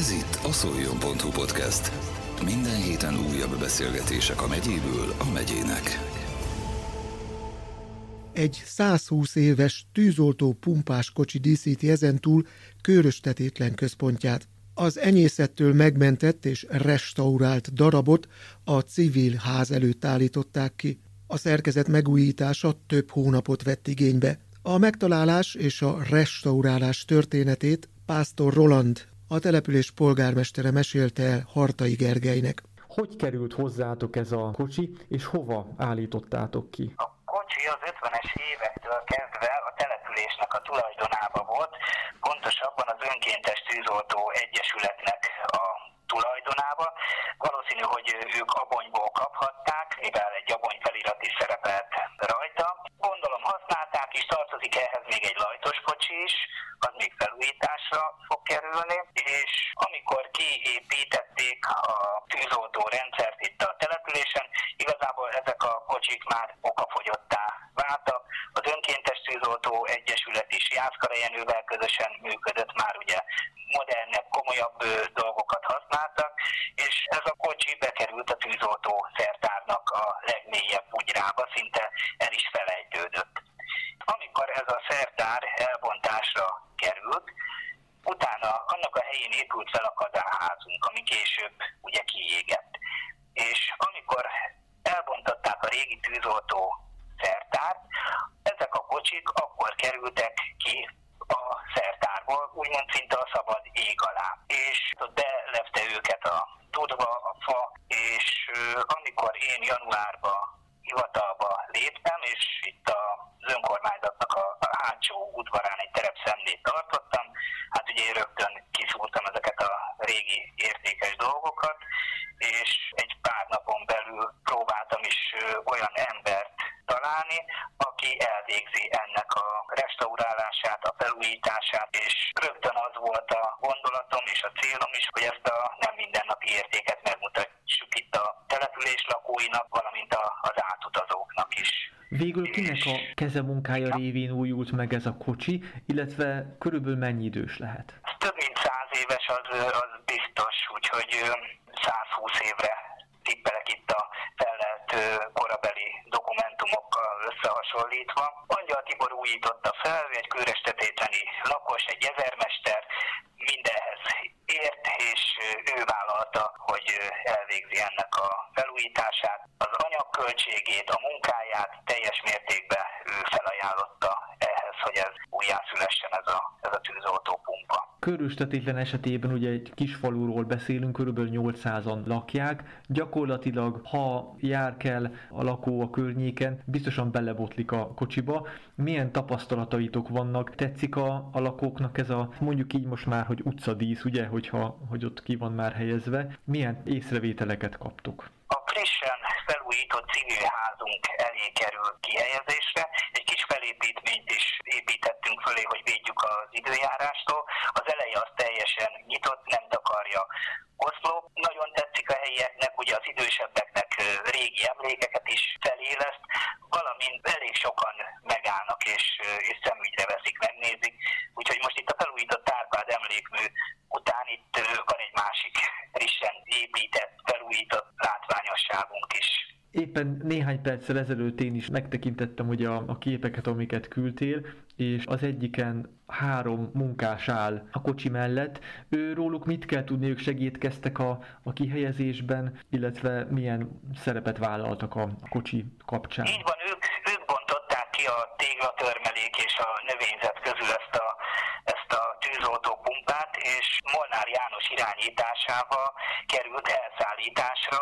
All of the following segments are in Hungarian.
Ez itt a szoljon.hu podcast. Minden héten újabb beszélgetések a megyéből a megyének. Egy 120 éves tűzoltó pumpás kocsi díszíti ezentúl köröstetétlen központját. Az enyészettől megmentett és restaurált darabot a civil ház előtt állították ki. A szerkezet megújítása több hónapot vett igénybe. A megtalálás és a restaurálás történetét Pásztor Roland, a település polgármestere mesélte el Hartai Gergelynek. Hogy került hozzátok ez a kocsi, és hova állítottátok ki? A kocsi az 50-es évektől kezdve a településnek a tulajdonába volt, pontosabban az önkéntes tűzoltó egyesületnek a tulajdonába. Valószínű, hogy ők abonyból kaphatták, mivel egy abony felirat is szerepelt rajta. Gondolom használták is, tartozik ehhez még egy lajtos kocsi is, az még felújításra fog kerülni, és amikor kiépítették a tűzoltó rendszert itt a településen, igazából ezek a kocsik már okafogyottá váltak. Az önkéntes tűzoltó egyesület is Jászkara Jenővel közösen működött, már ugye modernebb, komolyabb dolgokat használtak, és ez a kocsi bekerült a tűzoltó szertárnak a legmélyebb bugyrába, szinte el is felejtődött. Amikor ez a szertár elbontásra került, utána annak a helyén épült fel a kazánházunk, ami később ugye kiégett. És amikor elbontották a régi tűzoltó szertárt, ezek a kocsik akkor kerültek ki a szertárból, úgymond szinte a szabad ég alá. És ott belepte őket a tudva, a fa, és amikor én januárban hivatalba léptem, és itt az önkormányzatnak a hátsó udvarán egy terepszemlét tartottam, hát ugye én rögtön kiszúrtam ezeket a régi értékes dolgokat, és egy pár napon belül próbáltam is olyan embert találni, aki elvégzi ennek a restaurálását, a felújítását, és rögtön az volt a gondolatom és a célom is, hogy ezt a nem mindennapi értéket megmutassuk itt a település lakóinak, valamint az átutazóknak is. Végül kinek a keze munkája révén újult meg ez a kocsi, illetve körülbelül mennyi idős lehet? Több mint száz éves az, az biztos, úgyhogy 120 évre tippelek itt a felelt korabeli dokumentumokkal összehasonlítva. Angyal Tibor újította fel, egy kőrestetéteni lakos, egy ezermester, mindenhez ért, és ő vállalta, hogy elvégzi ennek a felújítását. Az anyagköltségét, a munkáját teljes mértékben ő felajánlotta hogy ez újjászülessen ez a, ez a tűzoltópumpa. Körülstetétlen esetében ugye egy kis faluról beszélünk, körülbelül 800-an lakják. Gyakorlatilag, ha jár kell a lakó a környéken, biztosan belebotlik a kocsiba. Milyen tapasztalataitok vannak? Tetszik a, a lakóknak ez a, mondjuk így most már, hogy utcadísz, ugye, hogyha, hogy ott ki van már helyezve. Milyen észrevételeket kaptuk? A frissen felújított civil házunk elé kerül kihelyezésre. Egy időjárástól. Az eleje az teljesen nyitott, nem takarja oszlop. Nagyon tetszik a helyieknek, ugye az idősebbeknek régi emlékeket is feléleszt, valamint elég sokan megállnak és, és szemügyre veszik, megnézik. Úgyhogy most itt a felújított Árpád emlékmű után itt van egy másik frissen épített, felújított látványosságunk is. Éppen néhány perccel ezelőtt én is megtekintettem ugye a, a képeket, amiket küldtél, és az egyiken három munkás áll a kocsi mellett. Ő róluk mit kell tudni, ők segítkeztek a, a kihelyezésben, illetve milyen szerepet vállaltak a, a kocsi kapcsán? Így van, ők, ők bontották ki a téglatörmelék és a növényzet közül ezt a, ezt a tűzoltó pumpát, és Molnár János irányításával került elszállításra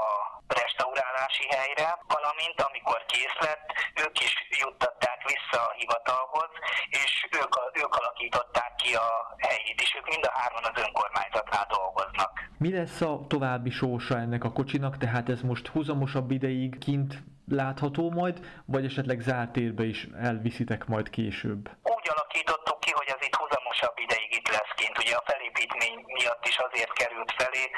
a restaurálási helyre, valamint amikor kész lett, ők is juttatták vissza a hivatalhoz, és ők, ők alakították ki a helyét, és ők mind a hárman az önkormányzatnál dolgoznak. Mi lesz a további sorsa ennek a kocsinak, tehát ez most húzamosabb ideig kint látható majd, vagy esetleg zárt térbe is elviszitek majd később? Úgy alakítottuk ki, hogy ez húzamosabb ideig itt lesz kint. Ugye a felépítmény miatt is azért került felé,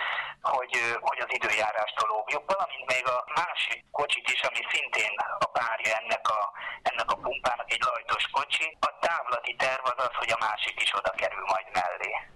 hogy, hogy az időjárástól óvjuk, valamint még a másik kocsit is, ami szintén a párja ennek a, ennek a pumpának, egy lajtos kocsi. A távlati terv az az, hogy a másik is oda kerül majd mellé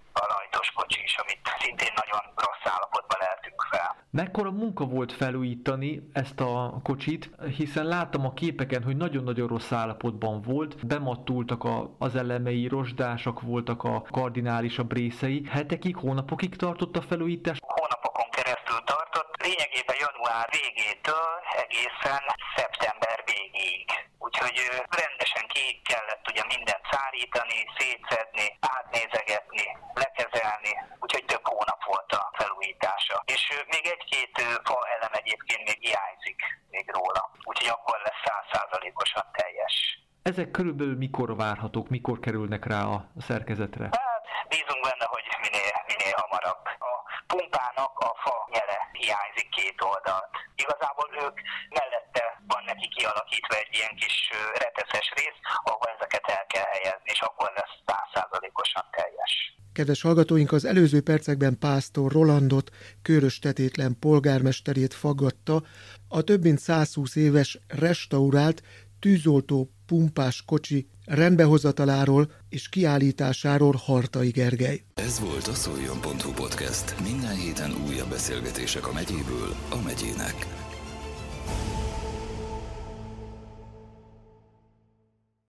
a lajtos kocsi. kocsi is, amit szintén nagyon rossz állapotban lehetünk fel. Mekkora munka volt felújítani ezt a kocsit, hiszen láttam a képeken, hogy nagyon-nagyon rossz állapotban volt, bemattultak a, az elemei, rozsdásak voltak a kardinálisabb részei. Hetekig, hónapokig tartott a felújítás? Hónapokon keresztül tartott, lényegében január végétől egészen szeptember végéig. Úgyhogy rendesen ki kellett ugye mindent szárítani, szétszedni, átnézegetni, lekezelni, úgyhogy több hónap volt a felújítása. És még egy-két fa elem egyébként még hiányzik még róla, úgyhogy akkor lesz százszázalékosan teljes. Ezek körülbelül mikor várhatók, mikor kerülnek rá a szerkezetre? Hát bízunk benne, hogy minél, minél hamarabb. A pumpának a fa nyele hiányzik két oldalt. Igazából ők mellette van neki kialakítva egy ilyen kis reteszes rész, ahol ezeket el kell helyezni, és akkor lesz százszázalékosan teljes. Kedves hallgatóink, az előző percekben Pásztor Rolandot, Körös tetétlen polgármesterét faggatta a több mint 120 éves restaurált tűzoltó pumpás kocsi rendbehozataláról és kiállításáról Hartai Gergely. Ez volt a szoljon.hu podcast. Minden héten újabb beszélgetések a megyéből a megyének.